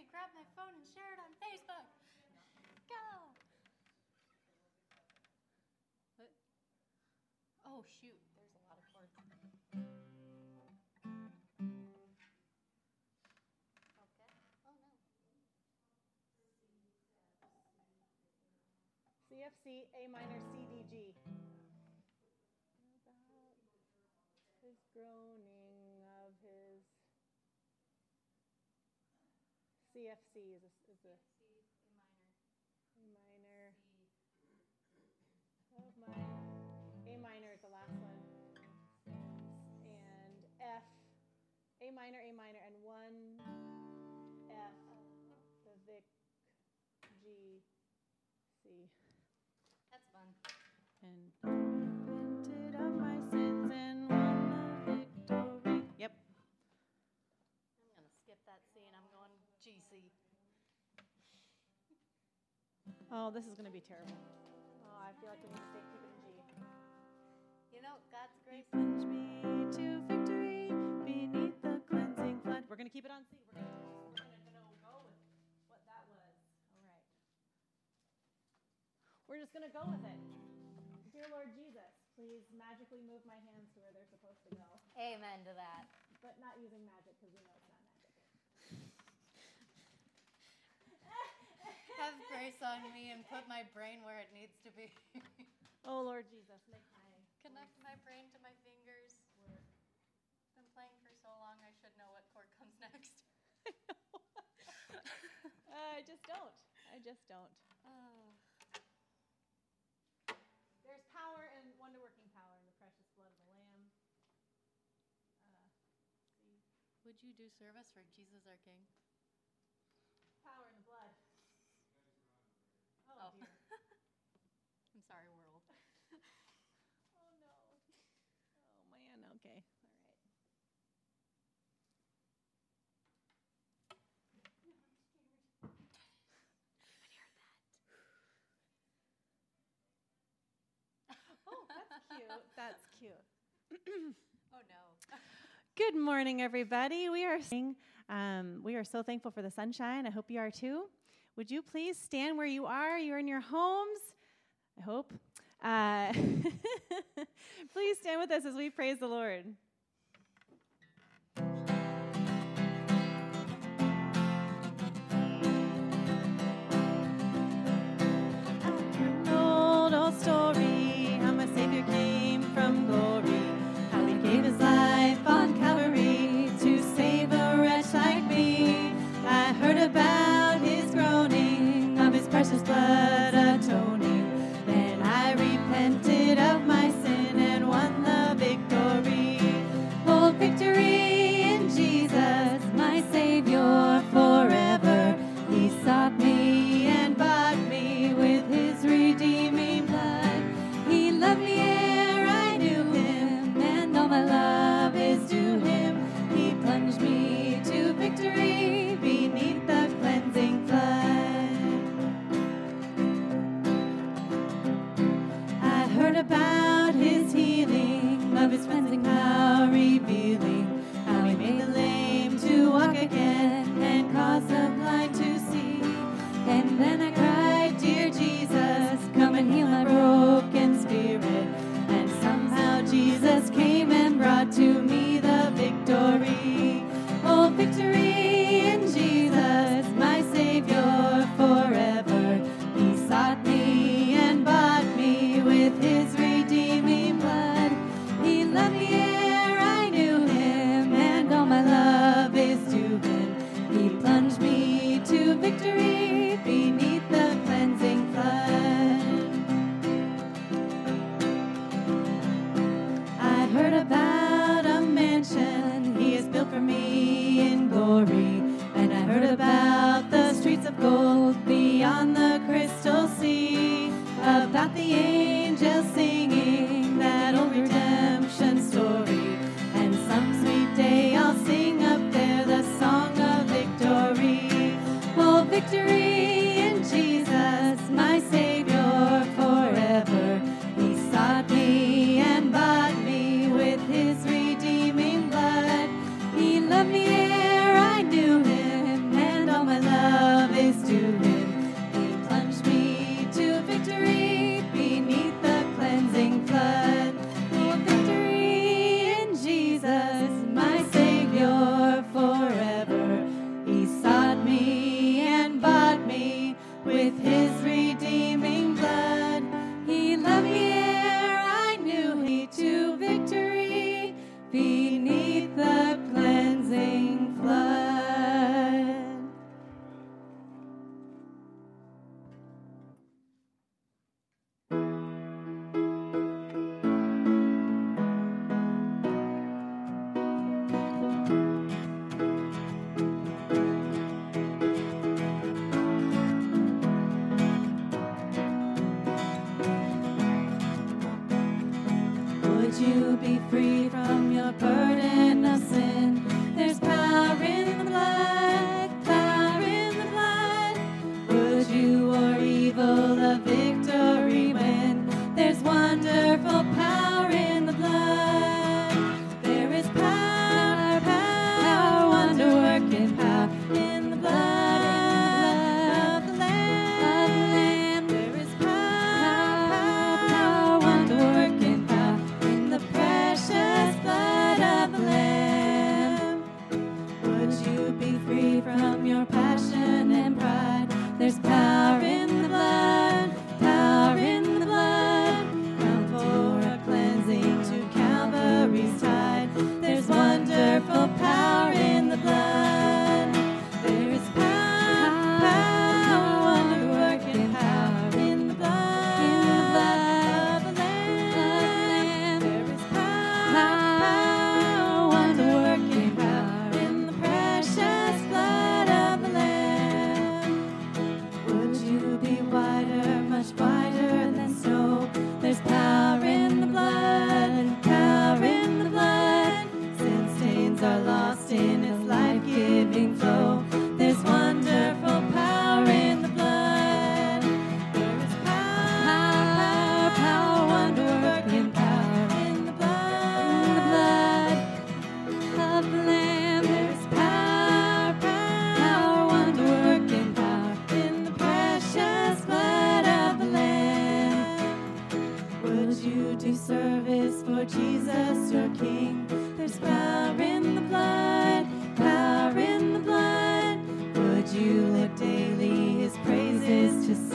Somebody grab my phone and share it on Facebook. Go. What? Oh, shoot. There's a lot of cords. Okay. Oh, no. CFC, A minor, C, D, G. His groaning of his CFC is a, is a C, A minor, A minor C. Oh, of mine. A minor is the last one. And F, A minor, A minor, and Oh, this is going to be terrible. Oh, I feel like we need to stay, keep it in G. You know, God's grace. Plunge me to victory beneath the cleansing flood. We're going to keep it on C. We're going to gonna go with what that was. All right. We're just going to go with it. Dear Lord Jesus, please magically move my hands to where they're supposed to go, Amen to that. but not using magic because we know it's not magic. Have grace on me and put my brain where it needs to be. Oh, Lord Jesus, make my Connect my brain to my fingers. work. Been playing for so long, I should know what chord comes next. I just don't. I just don't. Oh. There's power and wonder working power in the precious blood of the Lamb. Uh, see, Would you do service for Jesus our King? power in the blood. I'm sorry, world. Oh no. Oh man. Okay. All right. Oh, that's cute. That's cute. Oh no. Good morning, everybody. We are um, we are so thankful for the sunshine. I hope you are too. Would you please stand where you are? You're in your homes. I hope. Uh, please stand with us as we praise the Lord. And then I cried, you do service for Jesus, your King. There's power in the blood, power in the blood. Would you lift daily his praises to sing?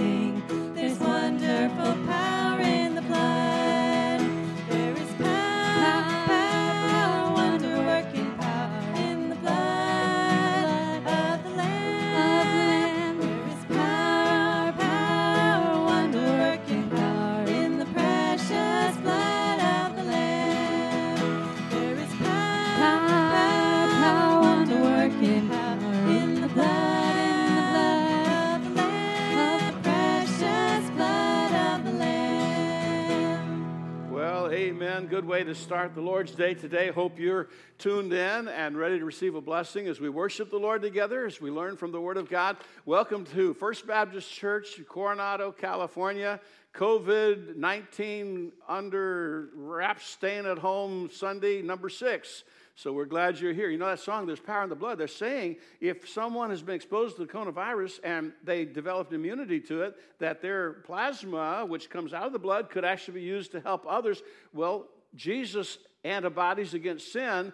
Good way to start the Lord's Day today. Hope you're tuned in and ready to receive a blessing as we worship the Lord together, as we learn from the Word of God. Welcome to First Baptist Church, Coronado, California. COVID 19 under wrap, staying at home Sunday, number six. So we're glad you're here. You know that song, There's Power in the Blood? They're saying if someone has been exposed to the coronavirus and they developed immunity to it, that their plasma, which comes out of the blood, could actually be used to help others. Well, Jesus' antibodies against sin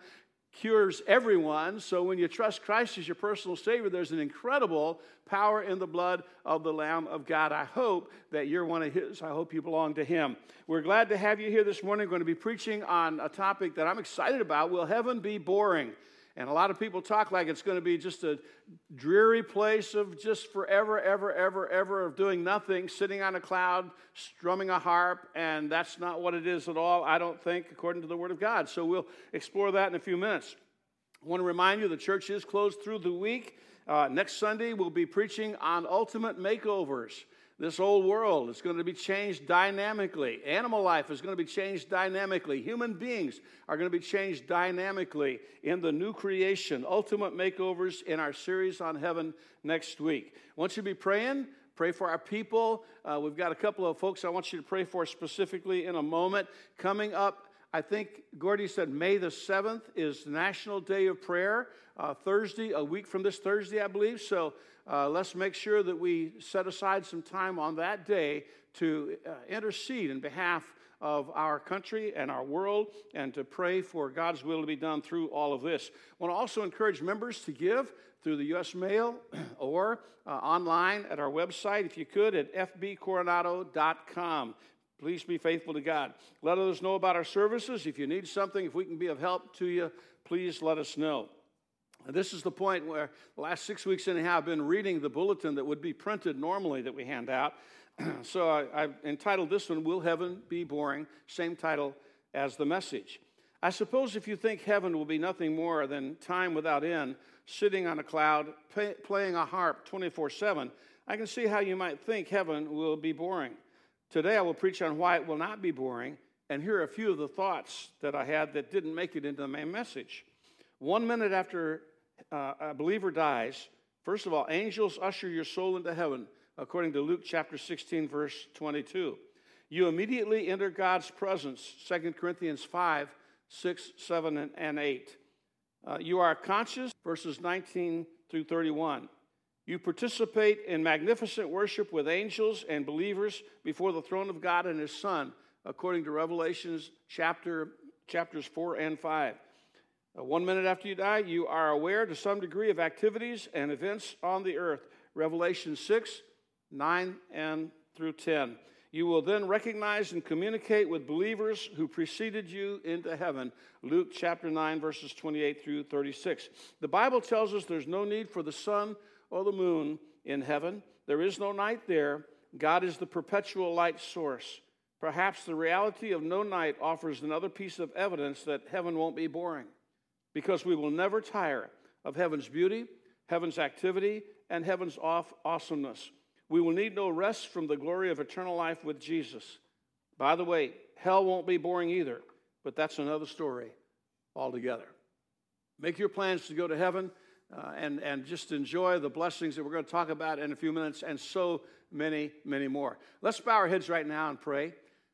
cures everyone. So when you trust Christ as your personal Savior, there's an incredible power in the blood of the Lamb of God. I hope that you're one of His. I hope you belong to Him. We're glad to have you here this morning. We're going to be preaching on a topic that I'm excited about Will heaven be boring? And a lot of people talk like it's going to be just a dreary place of just forever, ever, ever, ever of doing nothing, sitting on a cloud, strumming a harp, and that's not what it is at all, I don't think, according to the Word of God. So we'll explore that in a few minutes. I want to remind you the church is closed through the week. Uh, next Sunday, we'll be preaching on ultimate makeovers. This old world is going to be changed dynamically. Animal life is going to be changed dynamically. Human beings are going to be changed dynamically in the new creation. Ultimate makeovers in our series on heaven next week. Want you to be praying. Pray for our people. Uh, we've got a couple of folks I want you to pray for specifically in a moment. Coming up, I think Gordy said May the 7th is National Day of Prayer. Uh, Thursday, a week from this Thursday, I believe. So uh, let's make sure that we set aside some time on that day to uh, intercede in behalf of our country and our world and to pray for God's will to be done through all of this. I want to also encourage members to give through the U.S. mail or uh, online at our website, if you could, at fbcoronado.com. Please be faithful to God. Let others know about our services. If you need something, if we can be of help to you, please let us know. This is the point where the last six weeks anyhow I've been reading the bulletin that would be printed normally that we hand out. so I, have entitled this one, Will Heaven Be Boring? Same title as the message. I suppose if you think heaven will be nothing more than time without end, sitting on a cloud, pay, playing a harp 24 7, I can see how you might think heaven will be boring. Today I will preach on why it will not be boring, and here are a few of the thoughts that I had that didn't make it into the main message. One minute after uh, a believer dies, first of all, angels usher your soul into heaven, according to Luke chapter 16, verse 22. You immediately enter God's presence, 2 Corinthians 5, 6, 7, and 8. Uh, you are conscious, verses 19 through 31. You participate in magnificent worship with angels and believers before the throne of God and His Son, according to Revelations chapter, chapters 4 and 5. Uh, one minute after you die, you are aware to some degree of activities and events on the earth. Revelation 6, 9, and through 10. You will then recognize and communicate with believers who preceded you into heaven. Luke chapter 9, verses 28 through 36. The Bible tells us there's no need for the sun or the moon in heaven, there is no night there. God is the perpetual light source. Perhaps the reality of no night offers another piece of evidence that heaven won't be boring because we will never tire of heaven's beauty, heaven's activity, and heaven's awesomeness. We will need no rest from the glory of eternal life with Jesus. By the way, hell won't be boring either, but that's another story altogether. Make your plans to go to heaven uh, and, and just enjoy the blessings that we're going to talk about in a few minutes and so many, many more. Let's bow our heads right now and pray.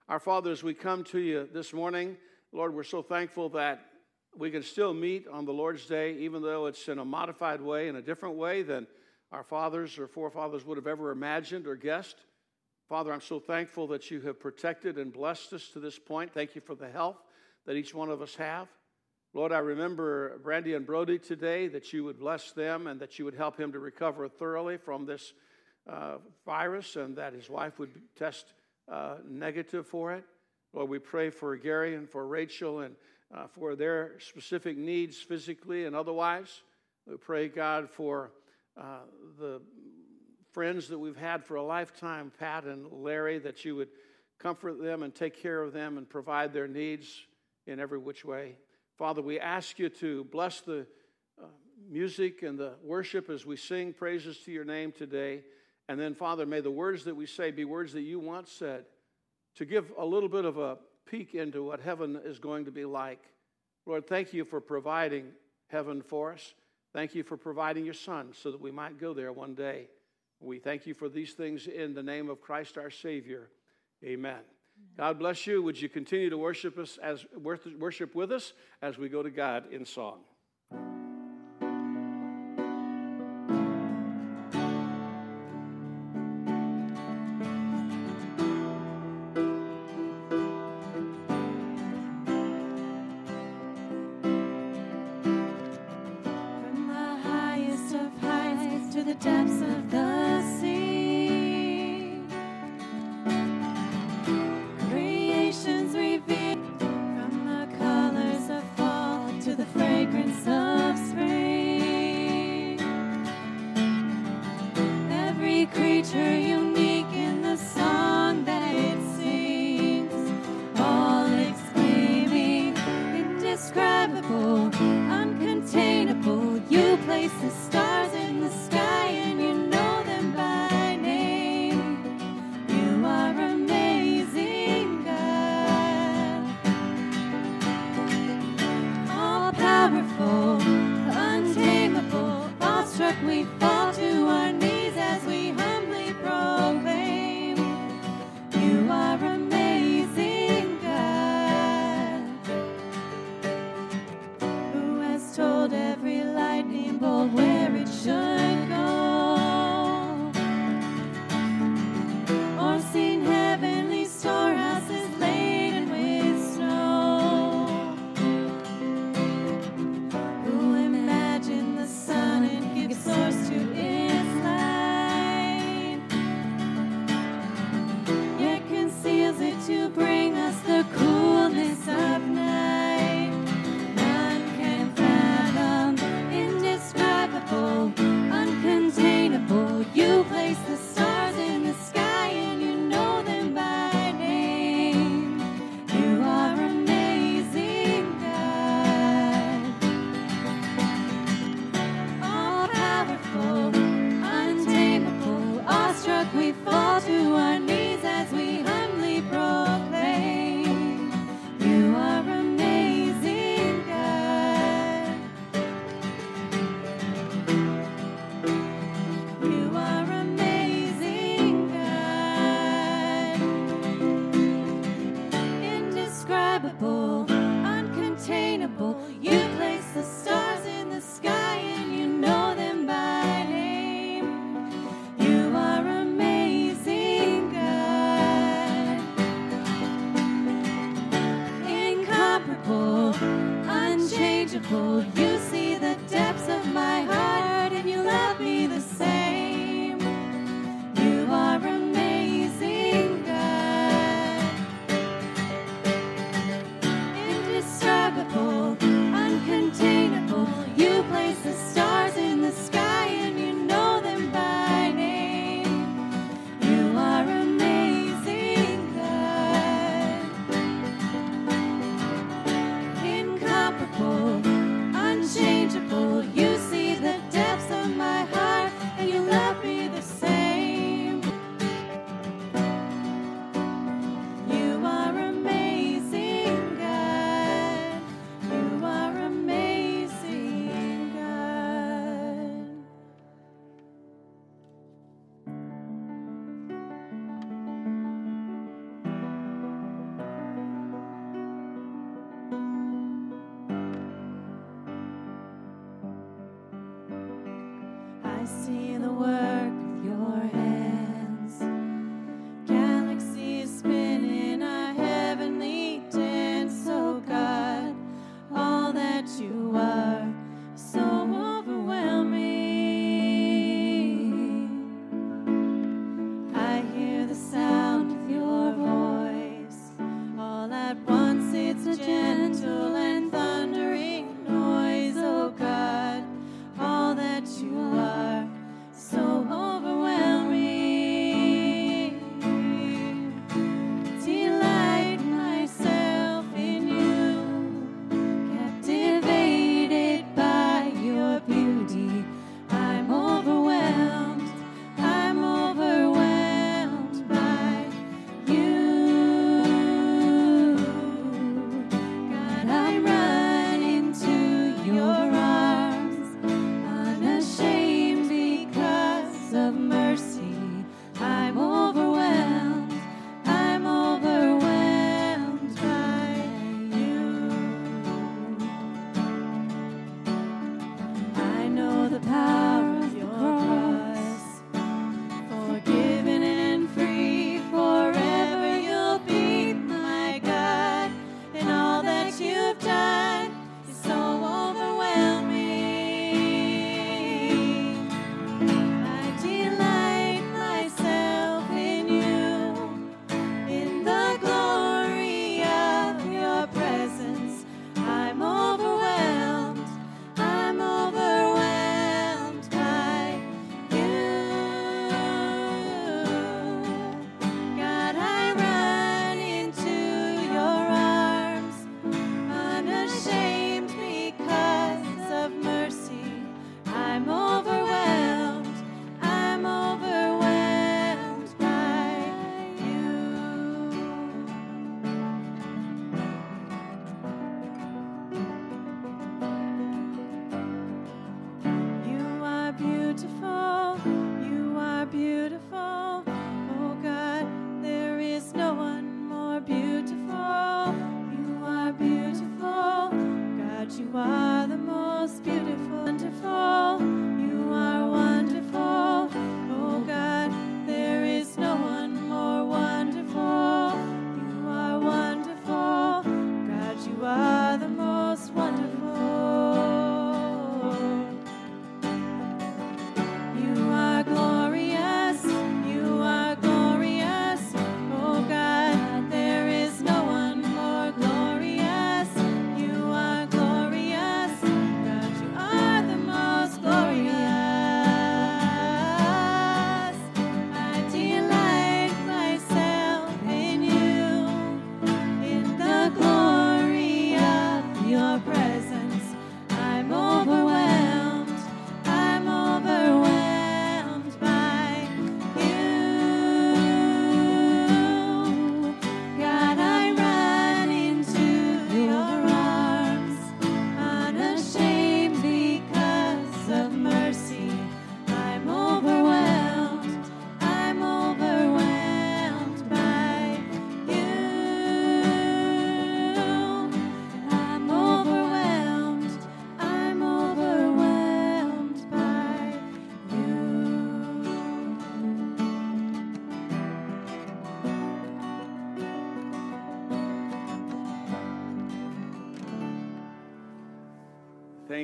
Our Father, as we come to you this morning, Lord, we're so thankful that we can still meet on the Lord's Day, even though it's in a modified way, in a different way than our fathers or forefathers would have ever imagined or guessed. Father, I'm so thankful that you have protected and blessed us to this point. Thank you for the health that each one of us have. Lord, I remember Brandy and Brody today, that you would bless them and that you would help him to recover thoroughly from this uh, virus and that his wife would test uh, negative for it. Lord, we pray for Gary and for Rachel and uh, for their specific needs physically and otherwise. We pray, God, for uh, the friends that we've had for a lifetime, Pat and Larry, that you would comfort them and take care of them and provide their needs in every which way. Father, we ask you to bless the uh, music and the worship as we sing praises to your name today. And then, Father, may the words that we say be words that you once said to give a little bit of a peek into what heaven is going to be like. Lord, thank you for providing heaven for us. Thank you for providing your Son so that we might go there one day. We thank you for these things in the name of Christ our Savior. Amen. God bless you. Would you continue to worship us as worship with us as we go to God in song?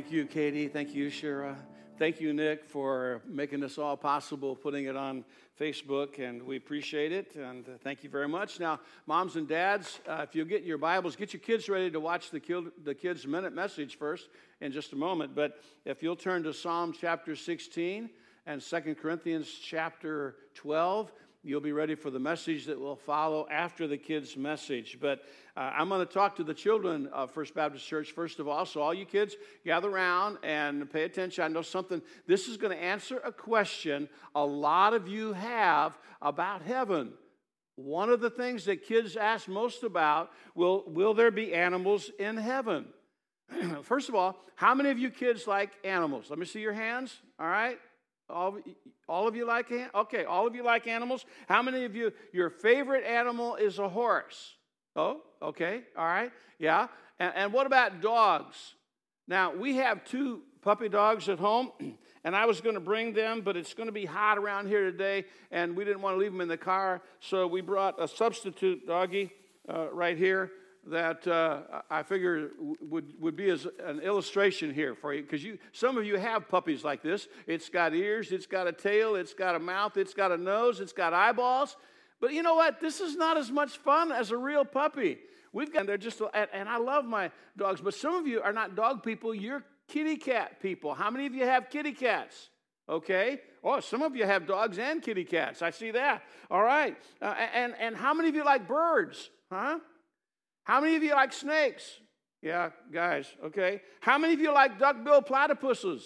Katie. Thank you, Shira. Thank you, Nick, for making this all possible, putting it on Facebook, and we appreciate it. And uh, thank you very much. Now, moms and dads, uh, if you'll get your Bibles, get your kids ready to watch the, kid, the kids' minute message first in just a moment. But if you'll turn to Psalm chapter 16 and Second Corinthians chapter 12, you'll be ready for the message that will follow after the kids' message. But uh, I'm going to talk to the children of First Baptist Church first of all. So, all you kids, gather around and pay attention. I know something, this is going to answer a question a lot of you have about heaven. One of the things that kids ask most about will, will there be animals in heaven? First of all, how many of you kids like animals? Let me see your hands. All right. All, all of you like okay all of you like animals? How many of you your favorite animal is a horse? Oh okay all right yeah. And, and what about dogs? Now we have two puppy dogs at home and i was going to bring them but it's going to be hot around here today and we didn't want to leave them in the car so we brought a substitute doggy uh, right here that uh, I figure would, would be as an illustration here for you because you some of you have puppies like this. It's got ears, it's got a tail, it's got a mouth, it's got a nose, it's got eyeballs. But you know what? This is not as much fun as a real puppy. We've got they're just and I love my dogs, but some of you are not dog people. You're kitty cat people. How many of you have kitty cats? Okay. Oh, some of you have dogs and kitty cats. I see that. All right. Uh, and and how many of you like birds? Huh? How many of you like snakes? Yeah, guys, okay. How many of you like duck-billed platypuses?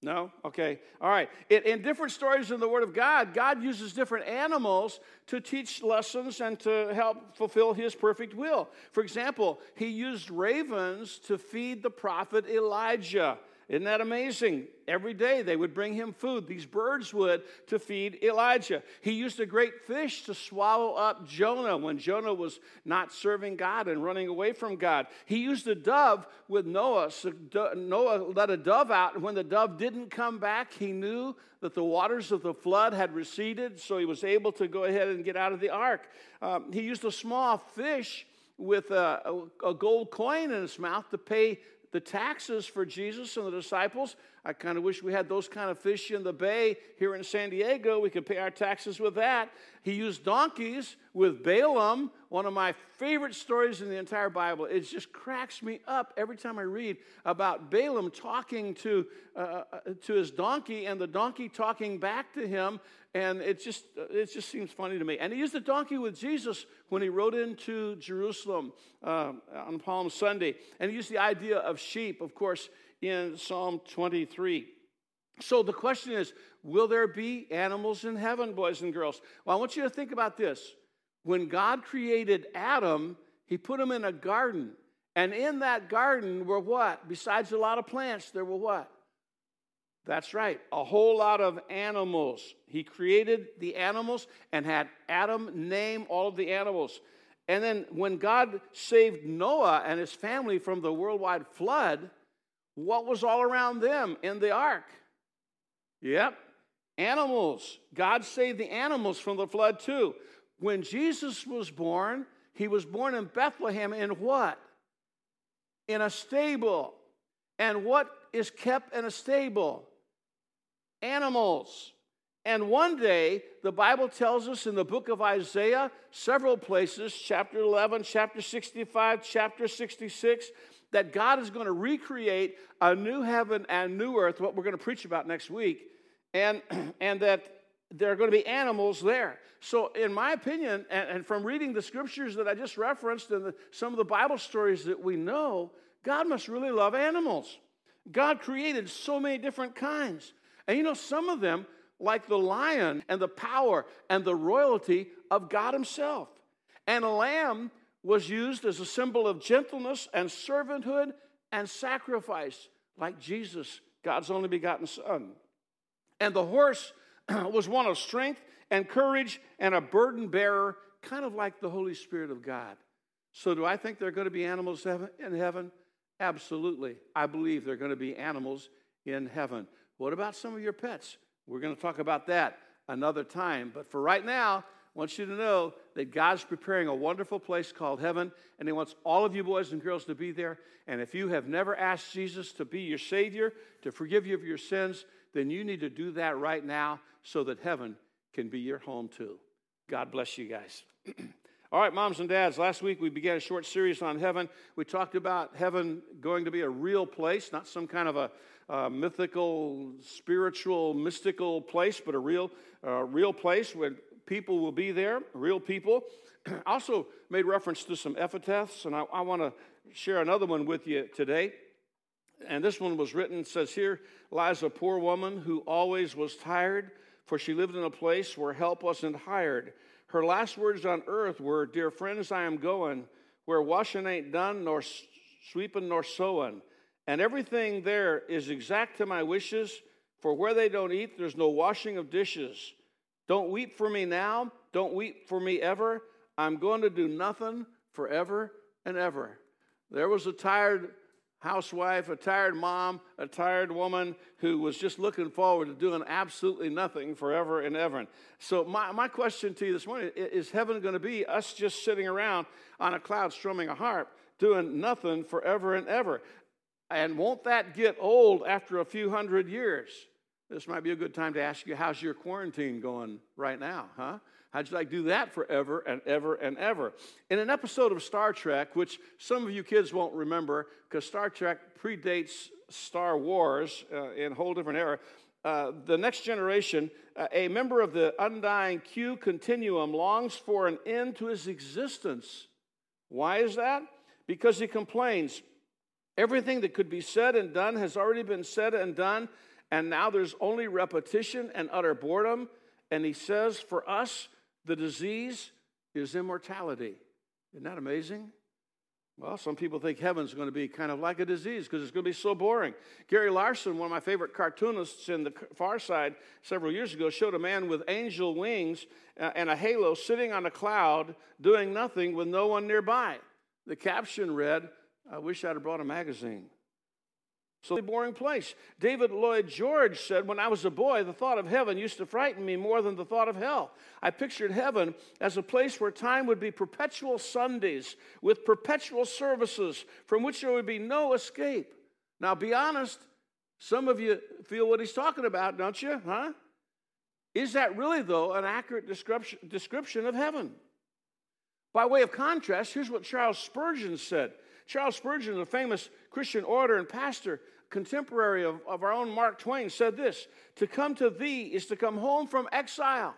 No? Okay. All right. In, in, different stories in the Word of God, God uses different animals to teach lessons and to help fulfill His perfect will. For example, He used ravens to feed the prophet Elijah. Isn't that amazing? Every day they would bring him food. These birds would to feed Elijah. He used a great fish to swallow up Jonah when Jonah was not serving God and running away from God. He used a dove with Noah. So Noah let a dove out, and when the dove didn't come back, he knew that the waters of the flood had receded, so he was able to go ahead and get out of the ark. Um, he used a small fish with a, a, gold coin in its mouth to pay the taxes for Jesus and the disciples. I kind of wish we had those kind of fish in the bay here in San Diego. We could pay our taxes with that. He used donkeys with Balaam, one of my favorite stories in the entire Bible. It just cracks me up every time I read about Balaam talking to, uh, uh to his donkey and the donkey talking back to him. And it just, it just seems funny to me. And he used the donkey with Jesus when he rode into Jerusalem uh, on Palm Sunday. And he used the idea of sheep, of course, in Psalm 23. So the question is will there be animals in heaven, boys and girls? Well, I want you to think about this. When God created Adam, he put him in a garden. And in that garden were what? Besides a lot of plants, there were what? That's right, a whole lot of animals. He created the animals and had Adam name all of the animals. And then when God saved Noah and his family from the worldwide flood, what was all around them in the ark? Yep, animals. God saved the animals from the flood too. When Jesus was born, he was born in Bethlehem in what? In a stable. And what is kept in a stable? Animals. And one day, the Bible tells us in the book of Isaiah, several places, chapter 11, chapter 65, chapter 66, that God is going to recreate a new heaven and new earth, what we're going to preach about next week, and, and that there are going to be animals there. So, in my opinion, and, and from reading the scriptures that I just referenced and the, some of the Bible stories that we know, God must really love animals. God created so many different kinds. And you know, some of them, like the lion and the power and the royalty of God Himself. And a lamb was used as a symbol of gentleness and servanthood and sacrifice, like Jesus, God's only begotten Son. And the horse was one of strength and courage and a burden bearer, kind of like the Holy Spirit of God. So, do I think there are going to be animals in heaven? Absolutely. I believe there are going to be animals in heaven. What about some of your pets? We're going to talk about that another time. But for right now, I want you to know that God's preparing a wonderful place called heaven, and He wants all of you boys and girls to be there. And if you have never asked Jesus to be your Savior, to forgive you of your sins, then you need to do that right now so that heaven can be your home too. God bless you guys. All right, moms and dads, last week we began a short series on heaven. We talked about heaven going to be a real place, not some kind of a uh, mythical, spiritual, mystical place, but a real, uh, real place where people will be there, real people. also made reference to some epitaphs, and I, I want to share another one with you today. And this one was written, says, Here lies a poor woman who always was tired, for she lived in a place where help wasn't hired. Her last words on earth were, Dear friends, I am going where washing ain't done, nor sweeping, nor sewing. And everything there is exact to my wishes, for where they don't eat, there's no washing of dishes. Don't weep for me now. Don't weep for me ever. I'm going to do nothing forever and ever. There was a tired housewife, a tired mom, a tired woman who was just looking forward to doing absolutely nothing forever and ever. So, my, my question to you this morning is heaven going to be us just sitting around on a cloud strumming a harp, doing nothing forever and ever? And won't that get old after a few hundred years? This might be a good time to ask you, how's your quarantine going right now, huh? How'd you like to do that forever and ever and ever? In an episode of Star Trek, which some of you kids won't remember because Star Trek predates Star Wars uh, in a whole different era, uh, the next generation, uh, a member of the undying Q continuum longs for an end to his existence. Why is that? Because he complains. Everything that could be said and done has already been said and done, and now there's only repetition and utter boredom. And he says, for us, the disease is immortality. Isn't that amazing? Well, some people think heaven's going to be kind of like a disease because it's going to be so boring. Gary Larson, one of my favorite cartoonists in the far side several years ago, showed a man with angel wings uh, and a halo sitting on a cloud doing nothing with no one nearby. The caption read, I wish I'd have brought a magazine. So, a boring place. David Lloyd George said, When I was a boy, the thought of heaven used to frighten me more than the thought of hell. I pictured heaven as a place where time would be perpetual Sundays with perpetual services from which there would be no escape. Now, be honest, some of you feel what he's talking about, don't you? Huh? Is that really, though, an accurate description, description of heaven? By way of contrast, here's what Charles Spurgeon said Charles Spurgeon, a famous Christian orator and pastor, contemporary of, of our own Mark Twain, said this To come to thee is to come home from exile.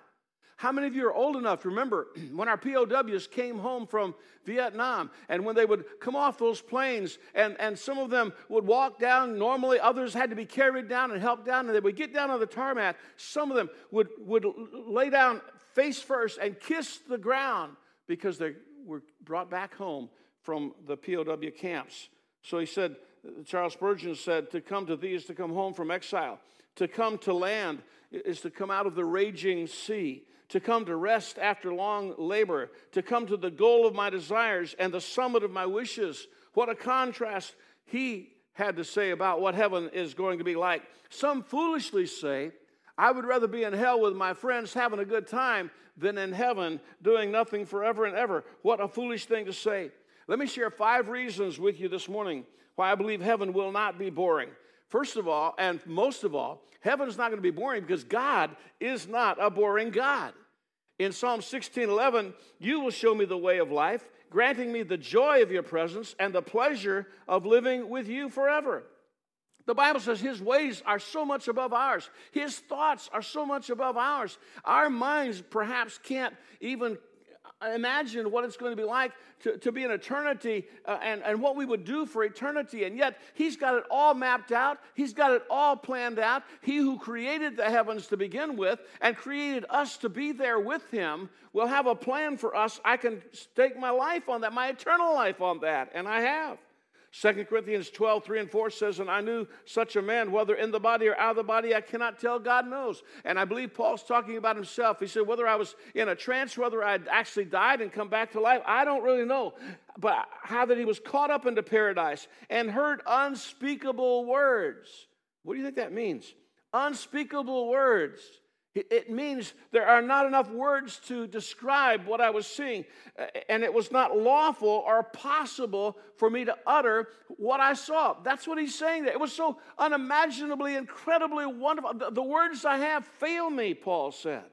How many of you are old enough to remember when our POWs came home from Vietnam and when they would come off those planes and, and some of them would walk down normally, others had to be carried down and helped down, and they would get down on the tarmac. Some of them would, would lay down face first and kiss the ground because they were brought back home from the POW camps. So he said, Charles Spurgeon said, to come to thee is to come home from exile. To come to land is to come out of the raging sea. To come to rest after long labor. To come to the goal of my desires and the summit of my wishes. What a contrast he had to say about what heaven is going to be like. Some foolishly say, I would rather be in hell with my friends having a good time than in heaven doing nothing forever and ever. What a foolish thing to say. Let me share five reasons with you this morning why I believe heaven will not be boring. First of all, and most of all, heaven is not going to be boring because God is not a boring God. In Psalm 16:11, you will show me the way of life, granting me the joy of your presence and the pleasure of living with you forever. The Bible says his ways are so much above ours. His thoughts are so much above ours. Our minds perhaps can't even imagine what it's going to be like to, to be in eternity uh, and, and what we would do for eternity. And yet, He's got it all mapped out, He's got it all planned out. He who created the heavens to begin with and created us to be there with Him will have a plan for us. I can stake my life on that, my eternal life on that, and I have. 2 Corinthians 12, 3 and 4 says, And I knew such a man, whether in the body or out of the body, I cannot tell, God knows. And I believe Paul's talking about himself. He said, Whether I was in a trance, whether I'd actually died and come back to life, I don't really know. But how that he was caught up into paradise and heard unspeakable words. What do you think that means? Unspeakable words. It means there are not enough words to describe what I was seeing, and it was not lawful or possible for me to utter what I saw. That's what he's saying there. It was so unimaginably, incredibly wonderful. The, words I have fail me, Paul said.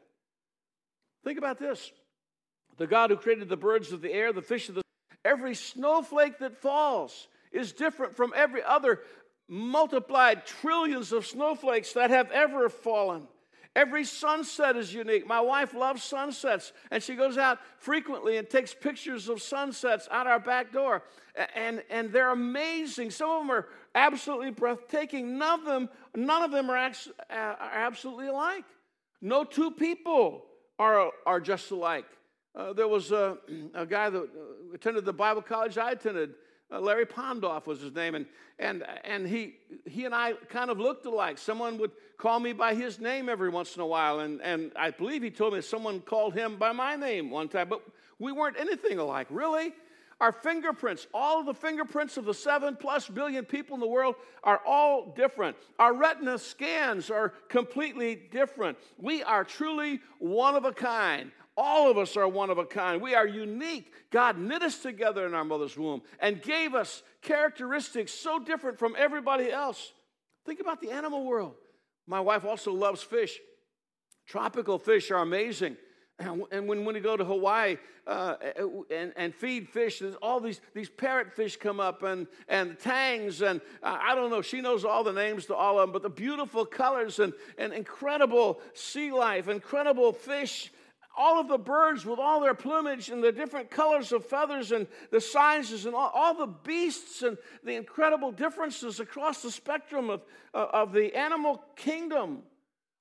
Think about this the God who created the birds of the air, the fish of the every snowflake that falls is different from every other multiplied trillions of snowflakes that have ever fallen. Every sunset is unique. My wife loves sunsets, and she goes out frequently and takes pictures of sunsets out our back door. And, and they're amazing. Some of them are absolutely breathtaking. None of them, none of them are, ex, uh, are absolutely alike. No two people are, are just alike. Uh, there was a, a guy that uh, attended the Bible college I attended uh, Larry Pondoff was his name, and, and, and he, he and I kind of looked alike. Someone would call me by his name every once in a while, and, and I believe he told me someone called him by my name one time, but we weren't anything alike, really. Our fingerprints, all of the fingerprints of the seven plus billion people in the world are all different. Our retina scans are completely different. We are truly one of a kind. All of us are one of a kind. We are unique. God knit us together in our mother's womb and gave us characteristics so different from everybody else. Think about the animal world. My wife also loves fish. Tropical fish are amazing. And when, we go to Hawaii uh, and, and feed fish, all these, these parrotfish come up and, and tangs, and uh, I don't know, she knows all the names to all of them, but the beautiful colors and, and incredible sea life, incredible fish all of the birds with all their plumage and the different colors of feathers and the sizes and all, all the beasts and the incredible differences across the spectrum of, uh, of the animal kingdom.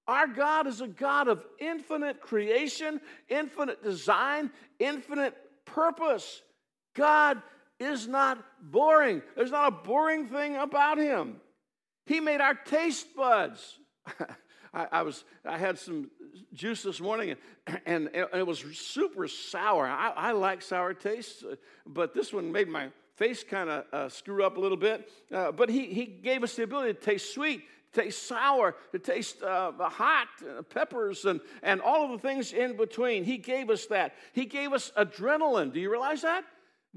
Our God is a God of infinite creation, infinite design, infinite purpose. God is not boring. There's not a boring thing about him. He made our taste buds. I, I, was I had some juice this morning and, and, it was super sour. I, I, like sour tastes, uh, but this one made my face kind of uh, screw up a little bit. Uh, but he, he gave us the ability to taste sweet, taste sour, to taste uh, hot, uh, peppers, and, and all of the things in between. He gave us that. He gave us adrenaline. Do you realize that?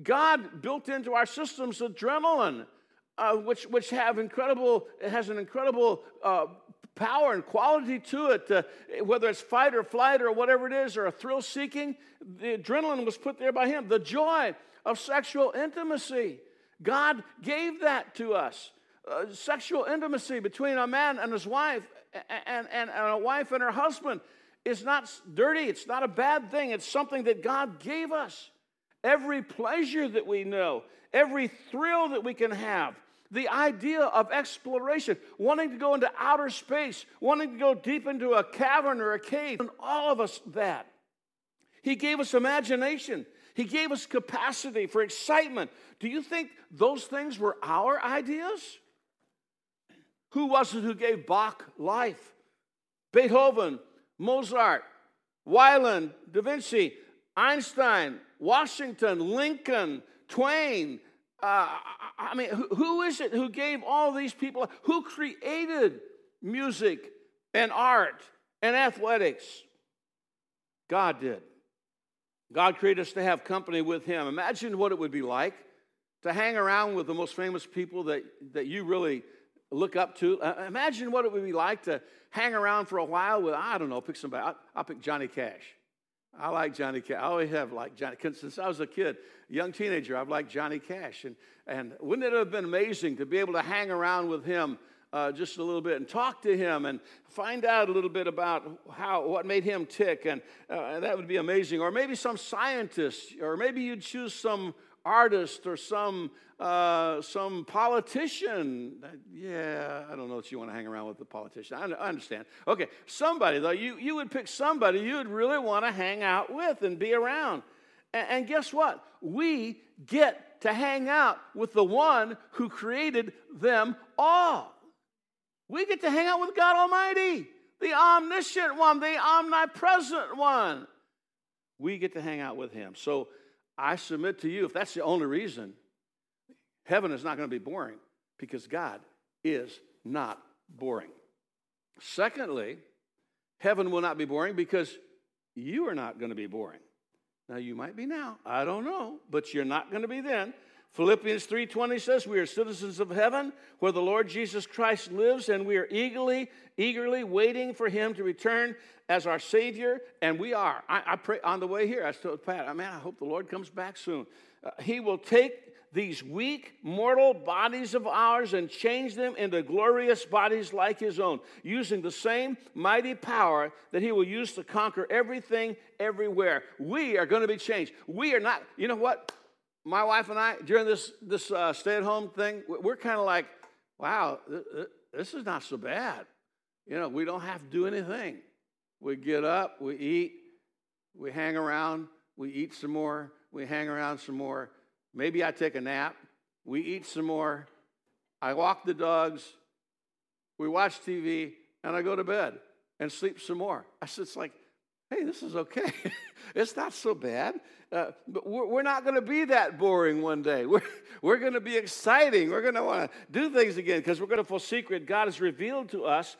God built into our systems adrenaline. Uh, which, which have incredible, it has an incredible uh, power and quality to it, uh, whether it's fight or flight or whatever it is, or a thrill seeking. The adrenaline was put there by Him. The joy of sexual intimacy. God gave that to us. Uh, sexual intimacy between a man and his wife, and, and, and a wife and her husband, is not dirty. It's not a bad thing. It's something that God gave us. Every pleasure that we know, every thrill that we can have, the idea of exploration, wanting to go into outer space, wanting to go deep into a cavern or a cave, and all of us that. He gave us imagination. He gave us capacity for excitement. Do you think those things were our ideas? Who was it who gave Bach life? Beethoven, Mozart, Weiland, Da Vinci, Einstein, Washington, Lincoln, Twain, uh, I mean, who is it who gave all these people, who created music and art and athletics? God did. God created us to have company with Him. Imagine what it would be like to hang around with the most famous people that, that you really look up to. Uh, imagine what it would be like to hang around for a while with, I don't know, pick somebody. I'll, I'll pick Johnny Cash. I like Johnny Cash. I always have liked Johnny. Since I was a kid, young teenager, I've liked Johnny Cash. And, and wouldn't it have been amazing to be able to hang around with him uh, just a little bit and talk to him and find out a little bit about how what made him tick? And uh, that would be amazing. Or maybe some scientist, or maybe you'd choose some artist or some uh, some politician. Yeah, I don't know that you want to hang around with the politician. I, I understand. Okay, somebody though, you, you would pick somebody you would really want to hang out with and be around. And, and guess what? We get to hang out with the one who created them all. We get to hang out with God Almighty, the omniscient one, the omnipresent one. We get to hang out with him. So I submit to you, if that's the only reason, heaven is not going to be boring because God is not boring. Secondly, Heaven will not be boring because you are not going to be boring. Now you might be now. I don't know, but you're not going to be then. Philippians 3:20 says we are citizens of heaven where the Lord Jesus Christ lives and we are eagerly eagerly waiting for him to return as our savior and we are. I, I pray on the way here I told Pat, man, I hope the Lord comes back soon. Uh, he will take these weak, mortal bodies of ours and change them into glorious bodies like his own, using the same mighty power that he will use to conquer everything everywhere. We are going to be changed. We are not, you know what? My wife and I, during this, this uh, stay at home thing, we're kind of like, wow, this is not so bad. You know, we don't have to do anything. We get up, we eat, we hang around, we eat some more, we hang around some more Maybe I take a nap. We eat some more. I walk the dogs. We watch TV, and I go to bed and sleep some more. I said, it's like, hey, this is okay. it's not so bad. Uh, but we're, we're not going to be that boring one day. We're, we're going to be exciting. We're going to want to do things again because we're going to full secret. God has revealed to us,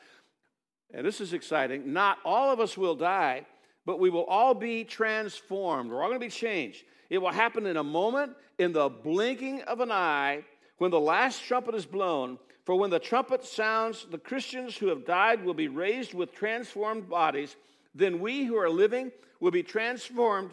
and this is exciting, not all of us will die, but we will all be transformed. We're all going to be changed. It will happen in a moment, in the blinking of an eye, when the last trumpet is blown. For when the trumpet sounds, the Christians who have died will be raised with transformed bodies. Then we who are living will be transformed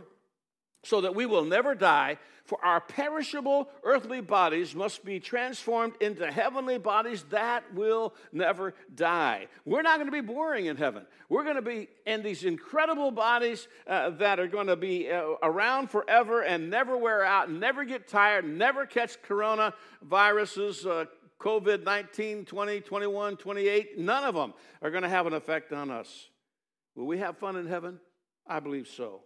so that we will never die, for our perishable earthly bodies must be transformed into heavenly bodies that will never die. We're not going to be boring in heaven. We're going to be in these incredible bodies uh, that are going to be uh, around forever and never wear out, never get tired, never catch coronaviruses. Uh, COVID 19, 20, 21, 28, none of them are going to have an effect on us. Will we have fun in heaven? I believe so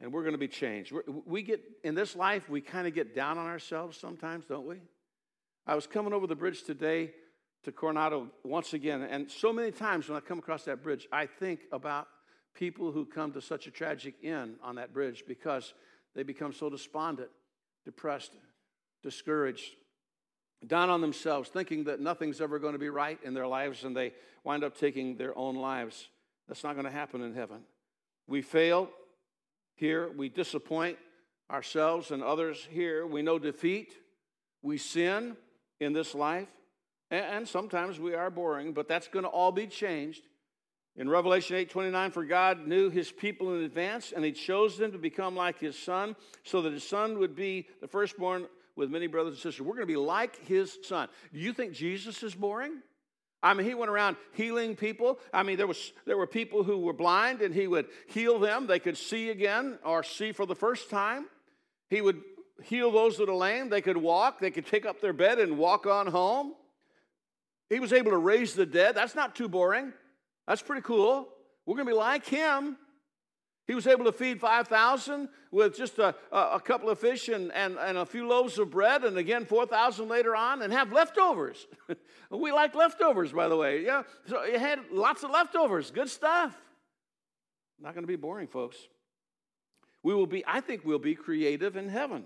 and we're going to be changed. We're, we get, in this life, we kind of get down on ourselves sometimes, don't we? I was coming over the bridge today to Coronado once again, and so many times when I come across that bridge, I think about people who come to such a tragic end on that bridge because they become so despondent, depressed, discouraged, down on themselves, thinking that nothing's ever going to be right in their lives, and they wind up taking their own lives. That's not going to happen in heaven. We fail, here, we disappoint ourselves and others here. We know defeat. We sin in this life. And sometimes we are boring, but that's going to all be changed. In Revelation 8 29, for God knew his people in advance, and he chose them to become like his son, so that his son would be the firstborn with many brothers and sisters. We're going to be like his son. Do you think Jesus is boring? I mean, he went around healing people. I mean, there, was, there were people who were blind and he would heal them. They could see again or see for the first time. He would heal those that are lame. They could walk. They could pick up their bed and walk on home. He was able to raise the dead. That's not too boring. That's pretty cool. We're going to be like him. He was able to feed 5,000 with just a, a, couple of fish and, and, and a few loaves of bread, and again 4,000 later on, and have leftovers. we like leftovers, by the way. Yeah, so you had lots of leftovers. Good stuff. Not going to be boring, folks. We will be, I think we'll be creative in heaven.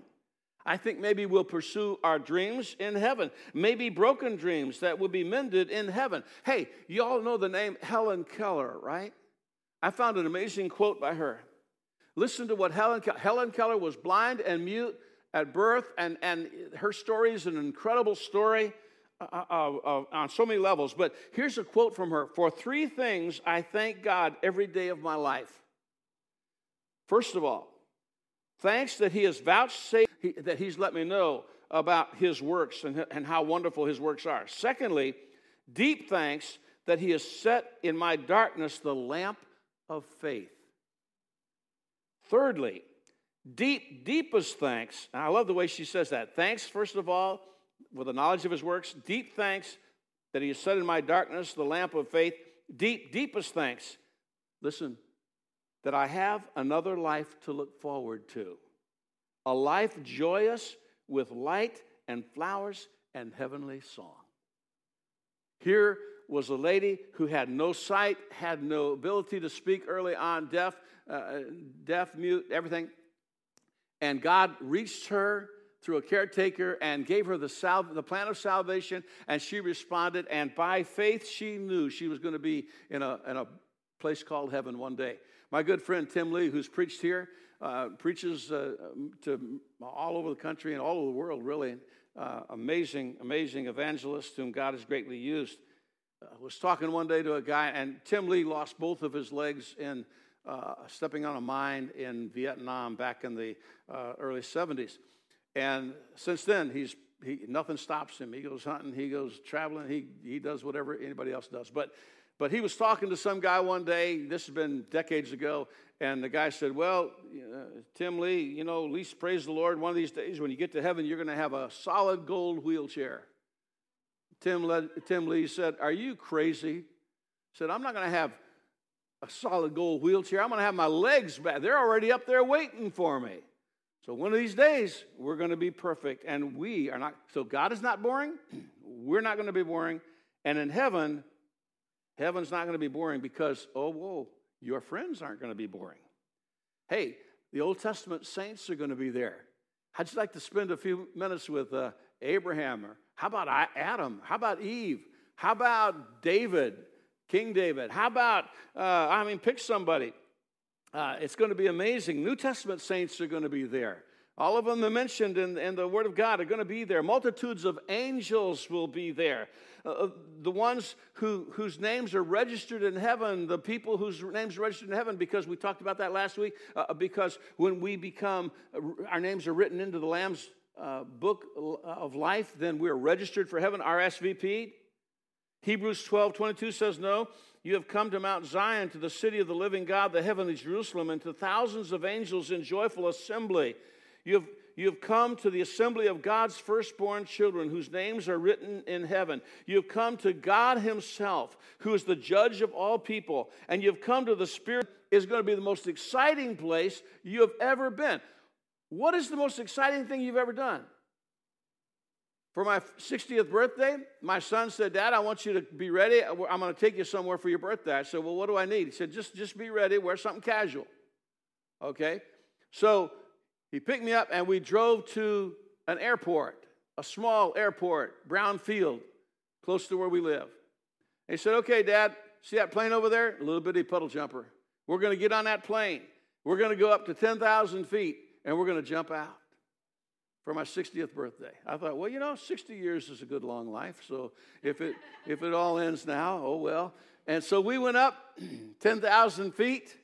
I think maybe we'll pursue our dreams in heaven. Maybe broken dreams that will be mended in heaven. Hey, you all know the name Helen Keller, right? I found an amazing quote by her. Listen to what Helen Keller, Helen Keller was blind and mute at birth, and, and her story is an incredible story uh, uh, uh, on so many levels. But here's a quote from her For three things I thank God every day of my life. First of all, thanks that He has vouchsafed, he, that He's let me know about His works and, and how wonderful His works are. Secondly, deep thanks that He has set in my darkness the lamp of faith. Thirdly, deep, deepest thanks. I love the way she says that. Thanks, first of all, with the knowledge of his works. Deep thanks that he has set in my darkness the lamp of faith. Deep, deepest thanks. Listen, that I have another life to look forward to. A life joyous with light and flowers and heavenly song. Here was a lady who had no sight, had no ability to speak early on, deaf, uh, deaf, mute, everything. And God reached her through a caretaker and gave her the, sal- the plan of salvation, and she responded. And by faith, she knew she was going to be in a, in a place called heaven one day. My good friend Tim Lee, who's preached here, uh, preaches uh, to all over the country and all over the world, really. Uh, amazing, amazing evangelist whom God has greatly used. Uh, was talking one day to a guy, and Tim Lee lost both of his legs in uh, stepping on a mine in Vietnam back in the uh, early 70s. And since then, he's he, nothing stops him. He goes hunting, he goes traveling, he, he does whatever anybody else does. But, but he was talking to some guy one day, this has been decades ago, and the guy said, Well, uh, Tim Lee, you know, at least praise the Lord, one of these days when you get to heaven, you're going to have a solid gold wheelchair. Tim, Le- Tim Lee said, Are you crazy? He said, I'm not going to have a solid gold wheelchair. I'm going to have my legs back. They're already up there waiting for me. So one of these days, we're going to be perfect, and we are not. So God is not boring. We're not going to be boring. And in heaven, heaven's not going to be boring because, oh, whoa, your friends aren't going to be boring. Hey, the Old Testament saints are going to be there. How'd you like to spend a few minutes with uh, Abraham? Or how about Adam? How about Eve? How about David, King David? How about, uh, I mean, pick somebody. Uh, it's going to be amazing. New Testament saints are going to be there. All of them are mentioned in, in the Word of God are going to be there. Multitudes of angels will be there. Uh, uh, the ones who, whose names are registered in heaven, the people whose names are registered in heaven, because we talked about that last week, uh, because when we become, uh, our names are written into the Lamb's uh, book of life, then we're registered for heaven, RSVP. Hebrews 12 22 says, No, you have come to Mount Zion, to the city of the living God, the heavenly Jerusalem, and to thousands of angels in joyful assembly. You have, you have come to the assembly of God's firstborn children, whose names are written in heaven. You have come to God Himself, who is the judge of all people. And you have come to the Spirit, is going to be the most exciting place you have ever been. What is the most exciting thing you've ever done? For my 60th birthday, my son said, Dad, I want you to be ready. I'm going to take you somewhere for your birthday. I said, Well, what do I need? He said, Just, just be ready. Wear something casual. Okay? So he picked me up and we drove to an airport, a small airport, Brownfield, close to where we live. He said, Okay, Dad, see that plane over there? A little bitty puddle jumper. We're going to get on that plane. We're going to go up to 10,000 feet and we're going to jump out for my 60th birthday. I thought, well, you know, 60 years is a good long life. So if it if it all ends now, oh well. And so we went up 10,000 feet,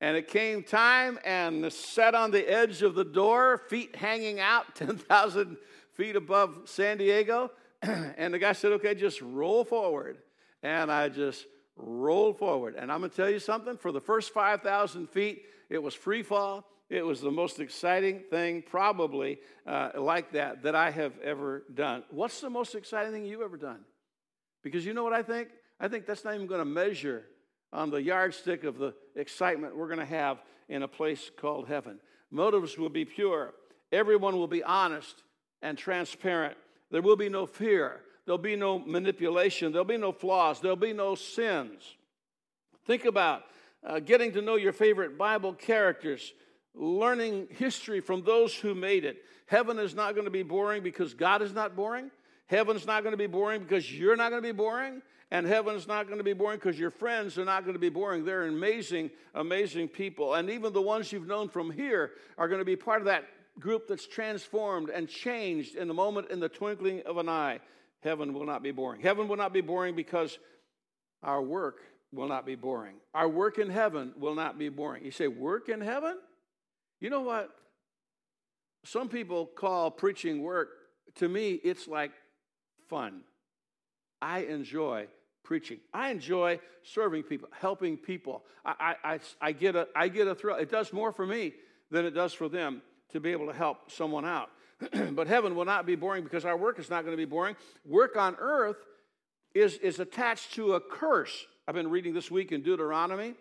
and it came time and sat on the edge of the door, feet hanging out 10,000 feet above San Diego. and the guy said, okay, just roll forward. And I just rolled forward. And I'm going to tell you something for the first 5,000 feet, it was free fall. It was the most exciting thing, probably uh, like that, that I have ever done. What's the most exciting thing you've ever done? Because you know what I think? I think that's not even going to measure on the yardstick of the excitement we're going to have in a place called heaven. Motives will be pure, everyone will be honest and transparent. There will be no fear, there'll be no manipulation, there'll be no flaws, there'll be no sins. Think about uh, getting to know your favorite Bible characters learning history from those who made it. Heaven is not going to be boring because God is not boring. Heaven's not going to be boring because you're not going to be boring. And heaven's not going to be boring because your friends are not going to be boring. They're amazing, amazing people. And even the ones you've known from here are going to be part of that group that's transformed and changed in the moment, in the twinkling of an eye. Heaven will not be boring. Heaven will not be boring because our work will not be boring. Our work in heaven will not be boring. You say, work in heaven? You know what? Some people call preaching work. To me, it's like fun. I enjoy preaching. I enjoy serving people, helping people. I, I, I, get a, I get a thrill. It does more for me than it does for them to be able to help someone out. but heaven will not be boring because our work is not going to be boring. Work on earth is, is attached to a curse. I've been reading this week in Deuteronomy.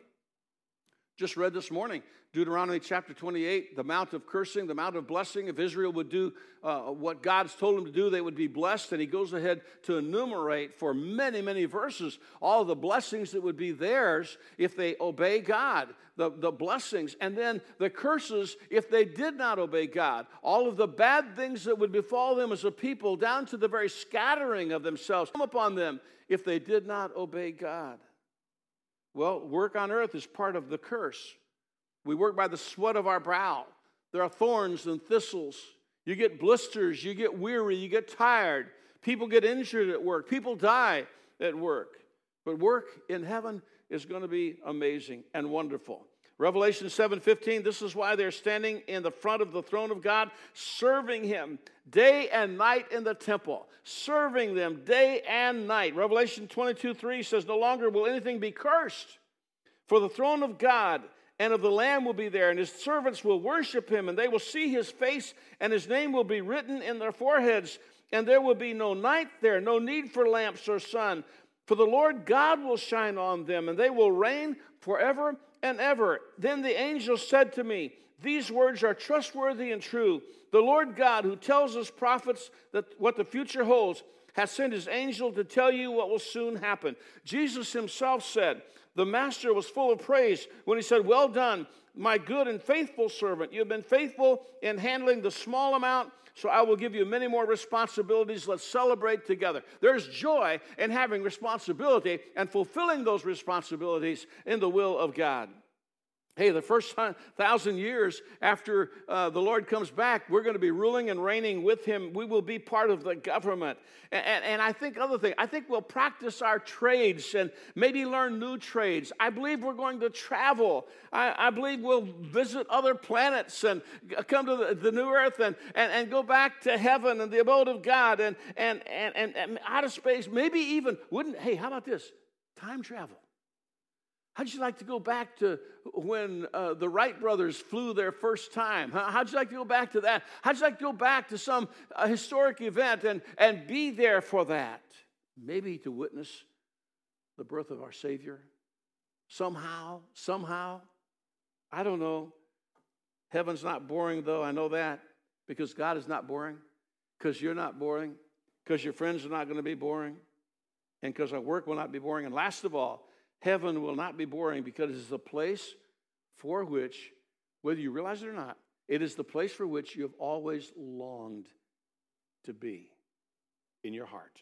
Just read this morning Deuteronomy chapter 28, the mount of cursing, the mount of blessing. If Israel would do uh, what God's told them to do, they would be blessed. And he goes ahead to enumerate for many, many verses all the blessings that would be theirs if they obey God, the, the blessings. And then the curses if they did not obey God. All of the bad things that would befall them as a people, down to the very scattering of themselves, come upon them if they did not obey God. Well, work on earth is part of the curse. We work by the sweat of our brow. There are thorns and thistles. You get blisters, you get weary, you get tired. People get injured at work, people die at work. But work in heaven is going to be amazing and wonderful. Revelation 7:15 this is why they're standing in the front of the throne of God serving him day and night in the temple serving them day and night. Revelation 22:3 says no longer will anything be cursed for the throne of God and of the Lamb will be there and his servants will worship him and they will see his face and his name will be written in their foreheads and there will be no night there no need for lamps or sun for the Lord God will shine on them and they will reign forever and ever. Then the angel said to me, These words are trustworthy and true. The Lord God, who tells us prophets that what the future holds, has sent his angel to tell you what will soon happen. Jesus himself said, The master was full of praise when he said, Well done, my good and faithful servant. You have been faithful in handling the small amount so I will give you many more responsibilities. Let's celebrate together. There's joy in having responsibility and fulfilling those responsibilities in the will of God. Hey, the first thousand years after uh, the Lord comes back, we're going to be ruling and reigning with Him. We will be part of the government. And, and, and, I think other thing, I think we'll practice our trades and maybe learn new trades. I believe we're going to travel. I, I believe we'll visit other planets and come to the, the new earth and, and, and go back to heaven and the abode of God and, and, and, and, and out of space. Maybe even, wouldn't, hey, how about this? Time travel. How'd you like to go back to when uh, the Wright brothers flew their first time? How'd you like to go back to that? How'd you like to go back to some uh, historic event and, and be there for that? Maybe to witness the birth of our Savior? Somehow, somehow. I don't know. Heaven's not boring, though. I know that because God is not boring, because you're not boring, because your friends are not going to be boring, and because our work will not be boring. And last of all, Heaven will not be boring because it is the place for which, whether you realize it or not, it is the place for which you have always longed to be in your heart.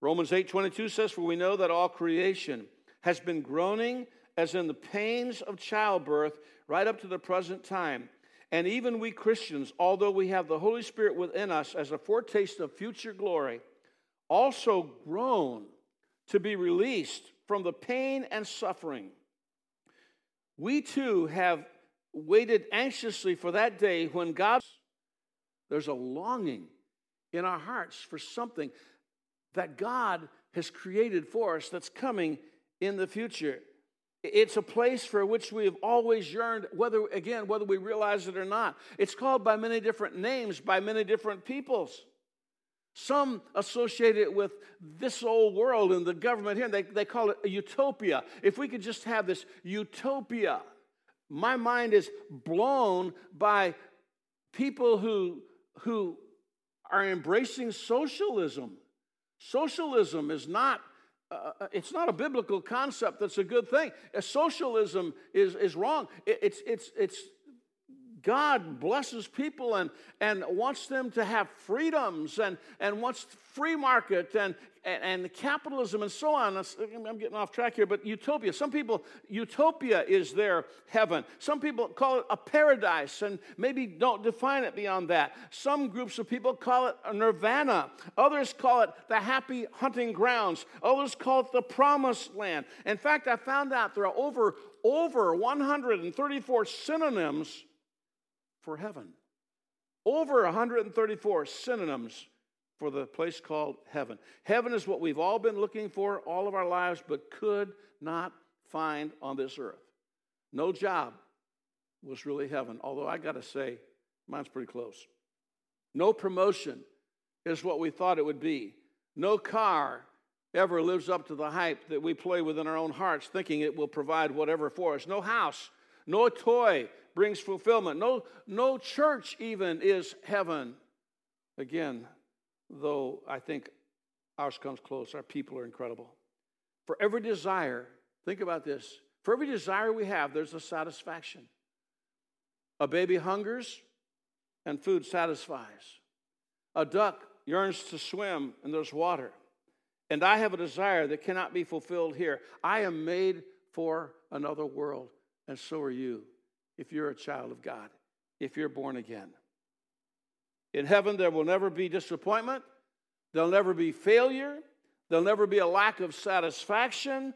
Romans 8:22 says for we know that all creation has been groaning as in the pains of childbirth right up to the present time. And even we Christians, although we have the Holy Spirit within us as a foretaste of future glory, also groan to be released from the pain and suffering. We too have waited anxiously for that day when God, there's a longing in our hearts for something that God has created for us that's coming in the future. It's a place for which we have always yearned, whether, again, whether we realize it or not. It's called by many different names, by many different peoples. Some associate it with this old world and the government here, they, they call it utopia. If we could just have this utopia, my mind is blown by people who, who are embracing socialism. Socialism is not uh, uh it's not a biblical concept that's a good thing. socialism is, is wrong. It, it's, it's, it's God blesses people and, and wants them to have freedoms and, and wants free market and, and, and capitalism and so on. I'm getting off track here, but utopia. Some people, utopia is their heaven. Some people call it a paradise and maybe don't define it beyond that. Some groups of people call it a nirvana. Others call it the happy hunting grounds. Others call it the promised land. In fact, I found out there are over, over 134 synonyms for heaven. Over 134 synonyms for the place called heaven. Heaven is what we've all been looking for all of our lives, but could not find on this earth. No job was really heaven, although I got to say, mine's pretty close. No promotion is what we thought it would be. No car ever lives up to the hype that we play within our own hearts, thinking it will provide whatever for us. No house, no toy brings fulfillment. No, no church even is heaven. Again, though I think ours comes close, our people are incredible. For every desire, think about this for every desire we have, there's a satisfaction. A baby hungers and food satisfies. A duck yearns to swim and there's water. And I have a desire that cannot be fulfilled here. I am made for another world, and so are you if you're a child of God, if you're born again. In heaven, there will never be disappointment, there'll never be failure, there'll never be a lack of satisfaction.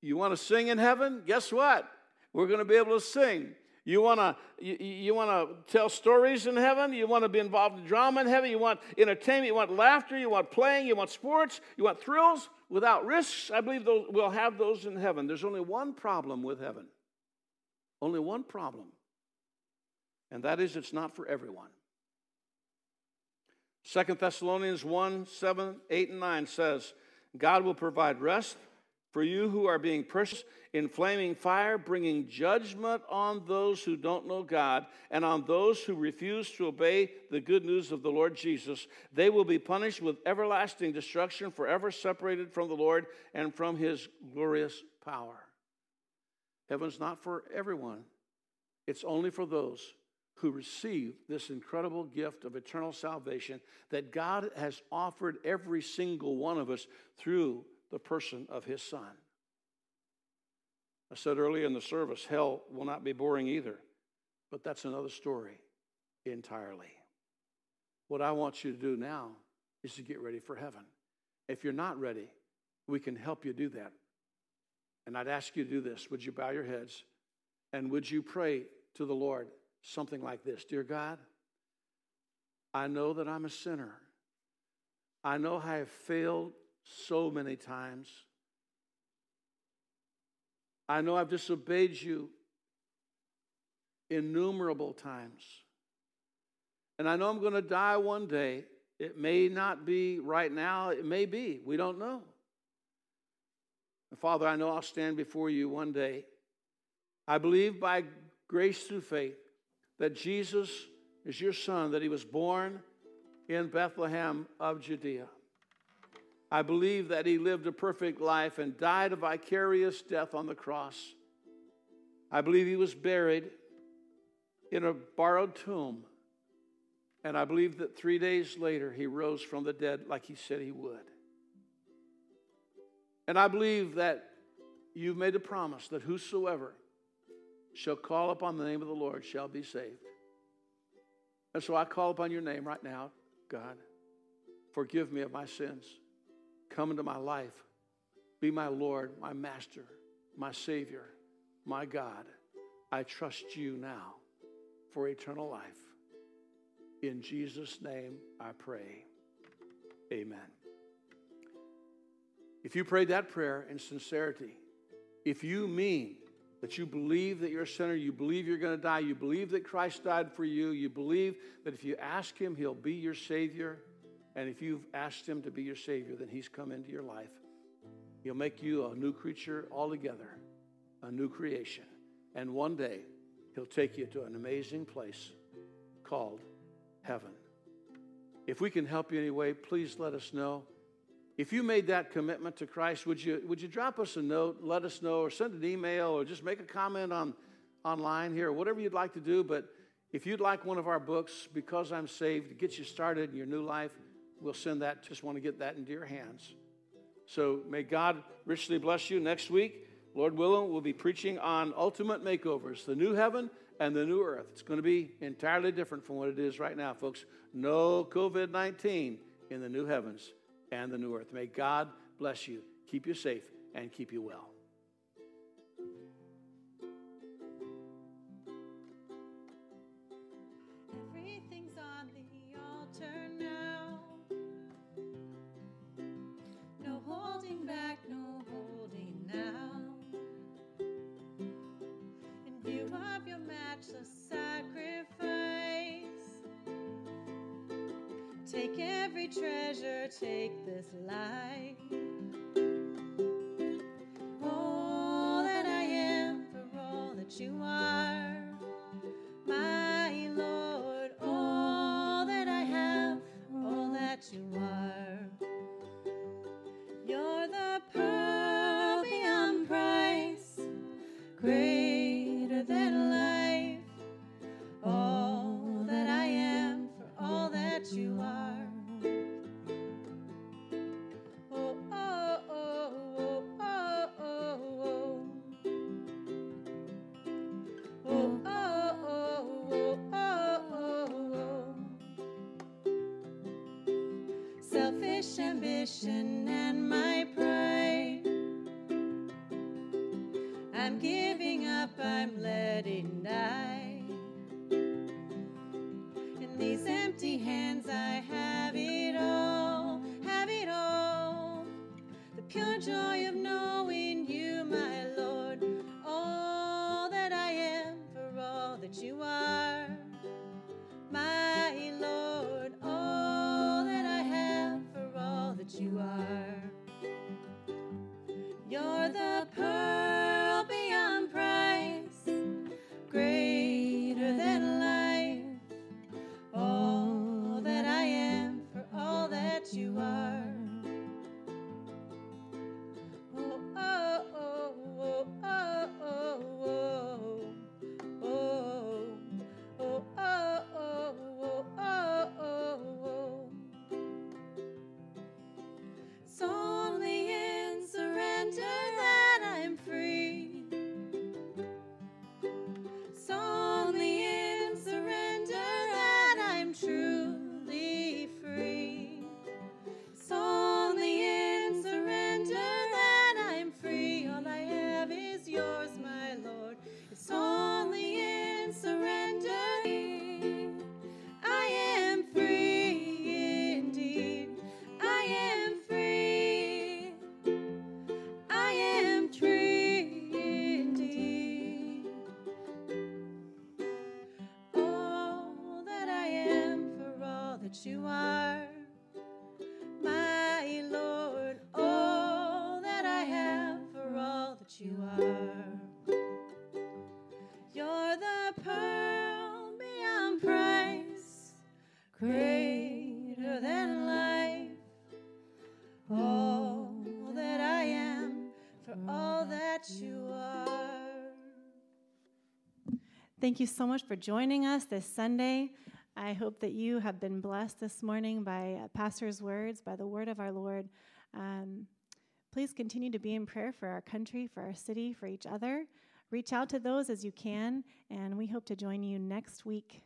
You want to sing in heaven? Guess what? We're going to be able to sing. You want to you, you want to tell stories in heaven? You want to be involved in drama in heaven? You want entertainment? You want laughter? You want playing? You want sports? You want thrills without risks? I believe those, we'll have those in heaven. There's only one problem with heaven. Only one problem. And that is it's not for everyone. Second Thessalonians 1 7, 8, and 9 says, God will provide rest for you who are being pushed in flaming fire, bringing judgment on those who don't know God and on those who refuse to obey the good news of the Lord Jesus. They will be punished with everlasting destruction, forever separated from the Lord and from his glorious power. Heaven's not for everyone, it's only for those who receive this incredible gift of eternal salvation that God has offered every single one of us through the person of his son. I said earlier in the service, hell will not be boring either, but that's another story entirely. What I want you to do now is to get ready for heaven. If you're not ready, we can help you do that. And I'd ask you to do this. Would you bow your heads and would you pray to the Lord something like this Dear God, I know that I'm a sinner. I know I have failed so many times. I know I've disobeyed you innumerable times. And I know I'm going to die one day. It may not be right now, it may be. We don't know. And Father, I know I'll stand before you one day. I believe by grace through faith that Jesus is your son, that he was born in Bethlehem of Judea. I believe that he lived a perfect life and died a vicarious death on the cross. I believe he was buried in a borrowed tomb. And I believe that three days later he rose from the dead like he said he would. And I believe that you've made a promise that whosoever shall call upon the name of the Lord shall be saved. And so I call upon your name right now, God. Forgive me of my sins. Come into my life. Be my Lord, my Master, my Savior, my God. I trust you now for eternal life. In Jesus' name I pray. Amen. If you prayed that prayer in sincerity, if you mean that you believe that you're a sinner, you believe you're going to die, you believe that Christ died for you, you believe that if you ask Him, He'll be your Savior, and if you've asked Him to be your Savior, then He's come into your life. He'll make you a new creature altogether, a new creation. And one day, He'll take you to an amazing place called heaven. If we can help you anyway, please let us know. If you made that commitment to Christ, would you, would you drop us a note, let us know, or send an email, or just make a comment on online here, or whatever you'd like to do. But if you'd like one of our books, Because I'm Saved, to get you started in your new life, we'll send that. Just want to get that into your hands. So may God richly bless you. Next week, Lord willing, we'll be preaching on ultimate makeovers, the new heaven and the new earth. It's going to be entirely different from what it is right now, folks. No COVID 19 in the new heavens and the new earth. May God bless you, keep you safe, and keep you well. Take every treasure, take this life. All that I am for all that you are. Thank you so much for joining us this Sunday. I hope that you have been blessed this morning by uh, Pastor's words, by the word of our Lord. Um, please continue to be in prayer for our country, for our city, for each other. Reach out to those as you can, and we hope to join you next week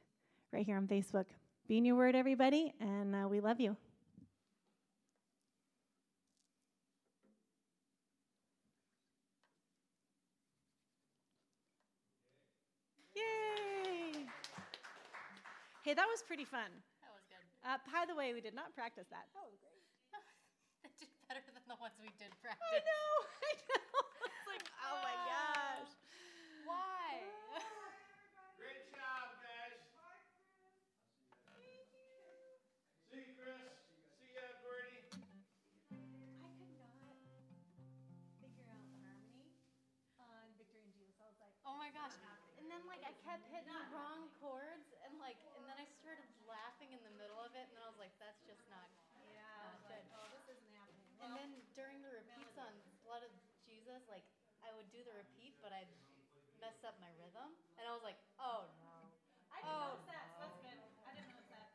right here on Facebook. Be in your word, everybody, and uh, we love you. Was pretty fun. That was good. Uh, by the way, we did not practice that. That was great. That did better than the ones we did practice. I know. I know. It's like, oh my gosh. Why? Great job, guys. See you, Chris. See you, Bertie. I could not figure out harmony on Victory in Jesus. I was like, Oh my gosh. And then like I kept hitting the wrong chords and like and then I started laughing in the middle of it and then I was like, that's just not yeah, not good. oh, this isn't happening. And then during the repeats on Blood of Jesus, like I would do the repeat but I'd mess up my rhythm and I was like, oh no. I didn't Oh, notice that, so that's good. I didn't notice that.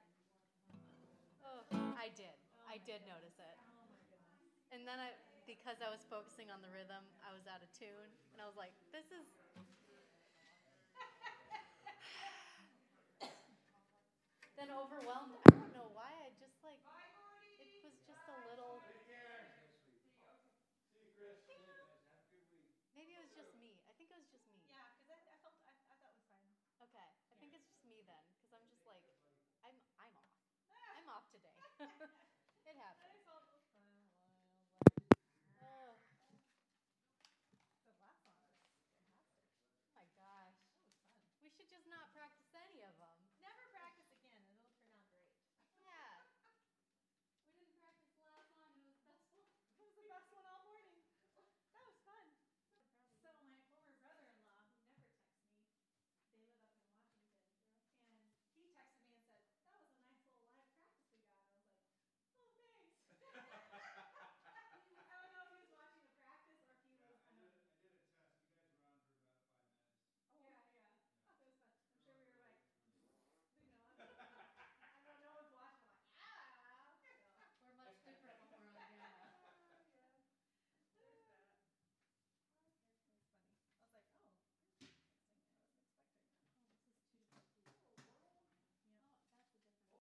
Oh, I did. I did notice it. Oh, And then I, because I was focusing on the rhythm, I was out of tune, and I was like, "This is." Then overwhelmed. I don't know why. I just like. It was just a little. Maybe it was just me. I think it was just me. Yeah, because I, I felt, I, I thought it was fine. Okay. I think it's just me then, because I'm just like, I'm I'm off. I'm off today.